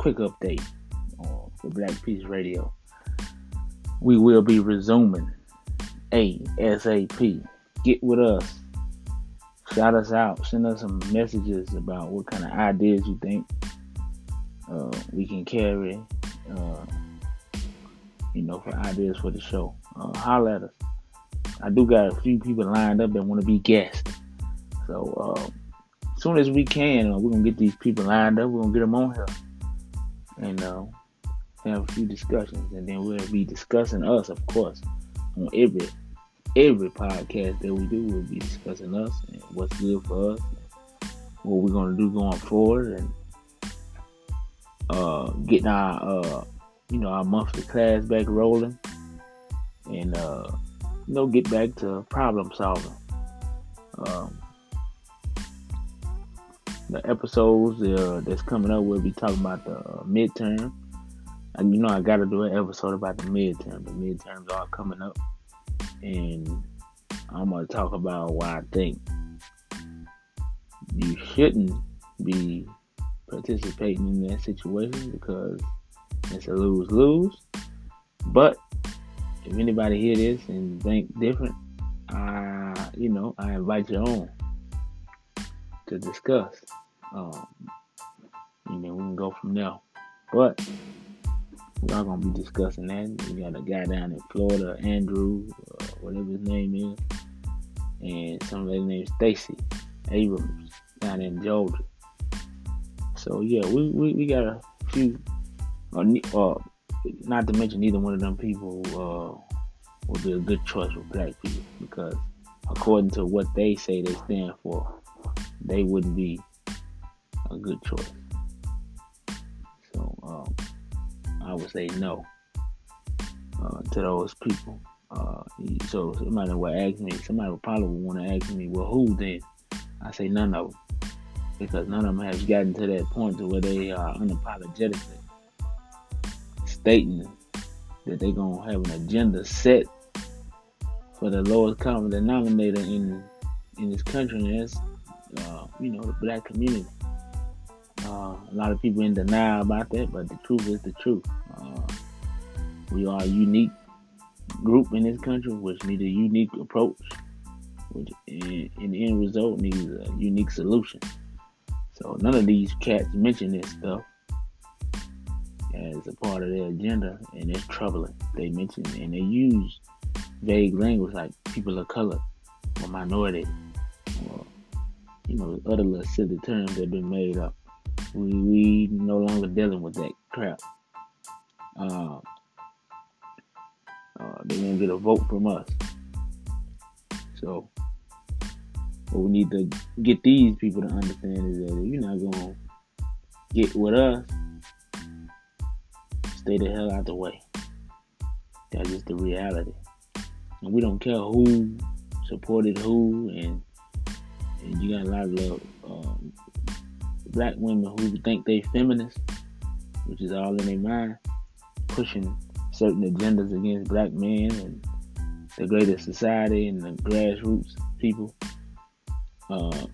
quick update uh, for Black Peace Radio. We will be resuming ASAP. Get with us. Shout us out. Send us some messages about what kind of ideas you think uh, we can carry. Uh, you know, for ideas for the show. Uh, holler at us. I do got a few people lined up that want to be guests. So uh, as soon as we can, uh, we're gonna get these people lined up. We're gonna get them on here and uh, have a few discussions, and then we'll be discussing us, of course, on every every podcast that we do. We'll be discussing us and what's good for us, what we're gonna do going forward, and uh, getting our uh, you know our monthly class back rolling, and uh, you know get back to problem solving. Um, the episodes uh, that's coming up, we'll be talking about the uh, midterm. And you know, I got to do an episode about the midterm. The midterms are coming up, and I'm gonna talk about why I think you shouldn't be participating in that situation because it's a lose lose. But if anybody hear this and think different, I you know I invite you on to discuss. Um, and then we can go from there. But we are gonna be discussing that. We got a guy down in Florida, Andrew, uh, whatever his name is, and some lady named Stacey Abrams down in Georgia. So yeah, we, we, we got a few, uh, not to mention neither one of them people uh, would be a good choice for black people because according to what they say they stand for, they wouldn't be a good choice. So um, I would say no uh, to those people. Uh, so somebody would ask me, somebody would probably want to ask me, well, who then? I say none of them, because none of them have gotten to that point to where they are unapologetically stating that they're gonna have an agenda set for the lowest common denominator in in this country, and that's uh, you know the black community. Uh, a lot of people in denial about that, but the truth is the truth. Uh, we are a unique group in this country, which need a unique approach, which in, in the end result needs a unique solution. So none of these cats mention this stuff as a part of their agenda, and it's troubling. They mention and they use vague language like people of color or minority, or you know, other little silly terms that have been made up. We we no longer dealing with that crap. Uh, uh, they won't get a vote from us. So what we need to get these people to understand is that you're not gonna get with us, stay the hell out the way. That's just the reality. And we don't care who supported who and and you got a lot of um, black women who think they feminists, which is all in their mind, pushing certain agendas against black men and the greater society and the grassroots people. Uh,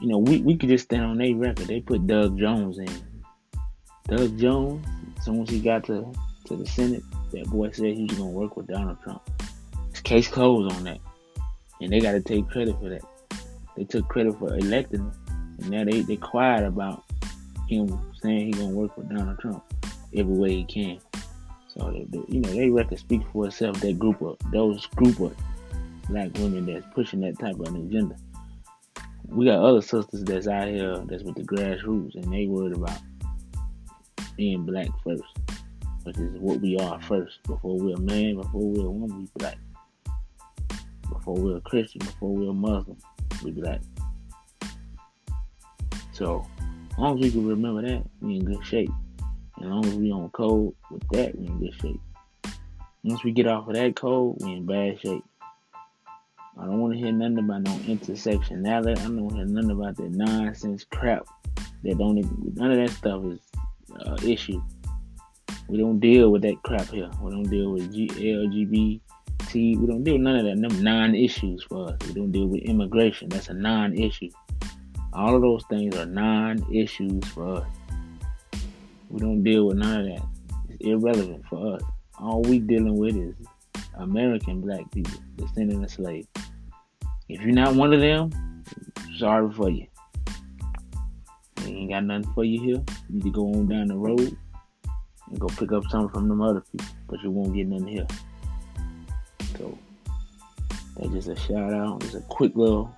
you know, we, we could just stand on their record. They put Doug Jones in. Doug Jones, as soon as he got to, to the Senate, that boy said he was going to work with Donald Trump. Case closed on that. And they got to take credit for that. They took credit for electing him and now they they quiet about him saying he's gonna work with Donald Trump every way he can. So they, they, you know, they record speak for itself. That group of those group of black women that's pushing that type of an agenda. We got other sisters that's out here that's with the grassroots, and they worried about being black first, which is what we are first. Before we're a man, before we're a woman, we black. Before we're a Christian, before we're a Muslim, we black. So, as long as we can remember that, we in good shape. And as long as we on code with that, we in good shape. Once we get off of that code, we in bad shape. I don't want to hear nothing about no intersectionality. I don't want to hear nothing about that nonsense crap. That don't none of that stuff is uh, issue. We don't deal with that crap here. We don't deal with G- We don't deal with none of that. Them non-issues for us. We don't deal with immigration. That's a non-issue. All of those things are non-issues for us. We don't deal with none of that. It's irrelevant for us. All we dealing with is American black people descending of slaves. If you're not one of them, sorry for you. They ain't got nothing for you here. You need to go on down the road and go pick up something from them other people, but you won't get nothing here. That's just a shout out. It's a quick little,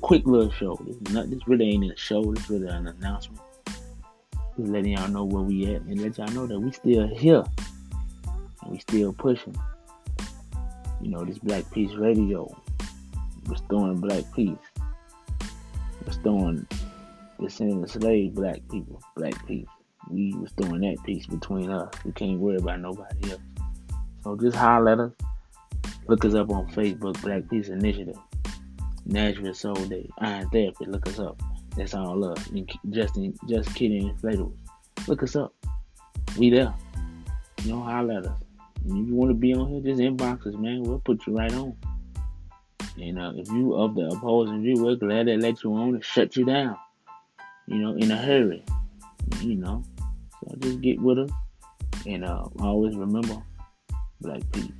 quick little show. This, not, this really ain't a show. This really an announcement. Just letting y'all know where we at and let y'all know that we still here. We still pushing. You know, this Black Peace Radio, restoring Black Peace, restoring descending slave Black people, Black Peace. We restoring that peace between us. We can't worry about nobody else. So just holler at us. Look us up on Facebook, Black Peace Initiative, Nashville Soul Day, Iron Therapy. Look us up. That's all love. And Justin, just kidding, inflatables. Look us up. We there. You know, holler at us. And if you want to be on here, just inbox us, man. We'll put you right on. And uh, if you of the opposing view, we're glad to let you on and shut you down. You know, in a hurry. You know. So just get with us. And uh, always remember, Black Peace.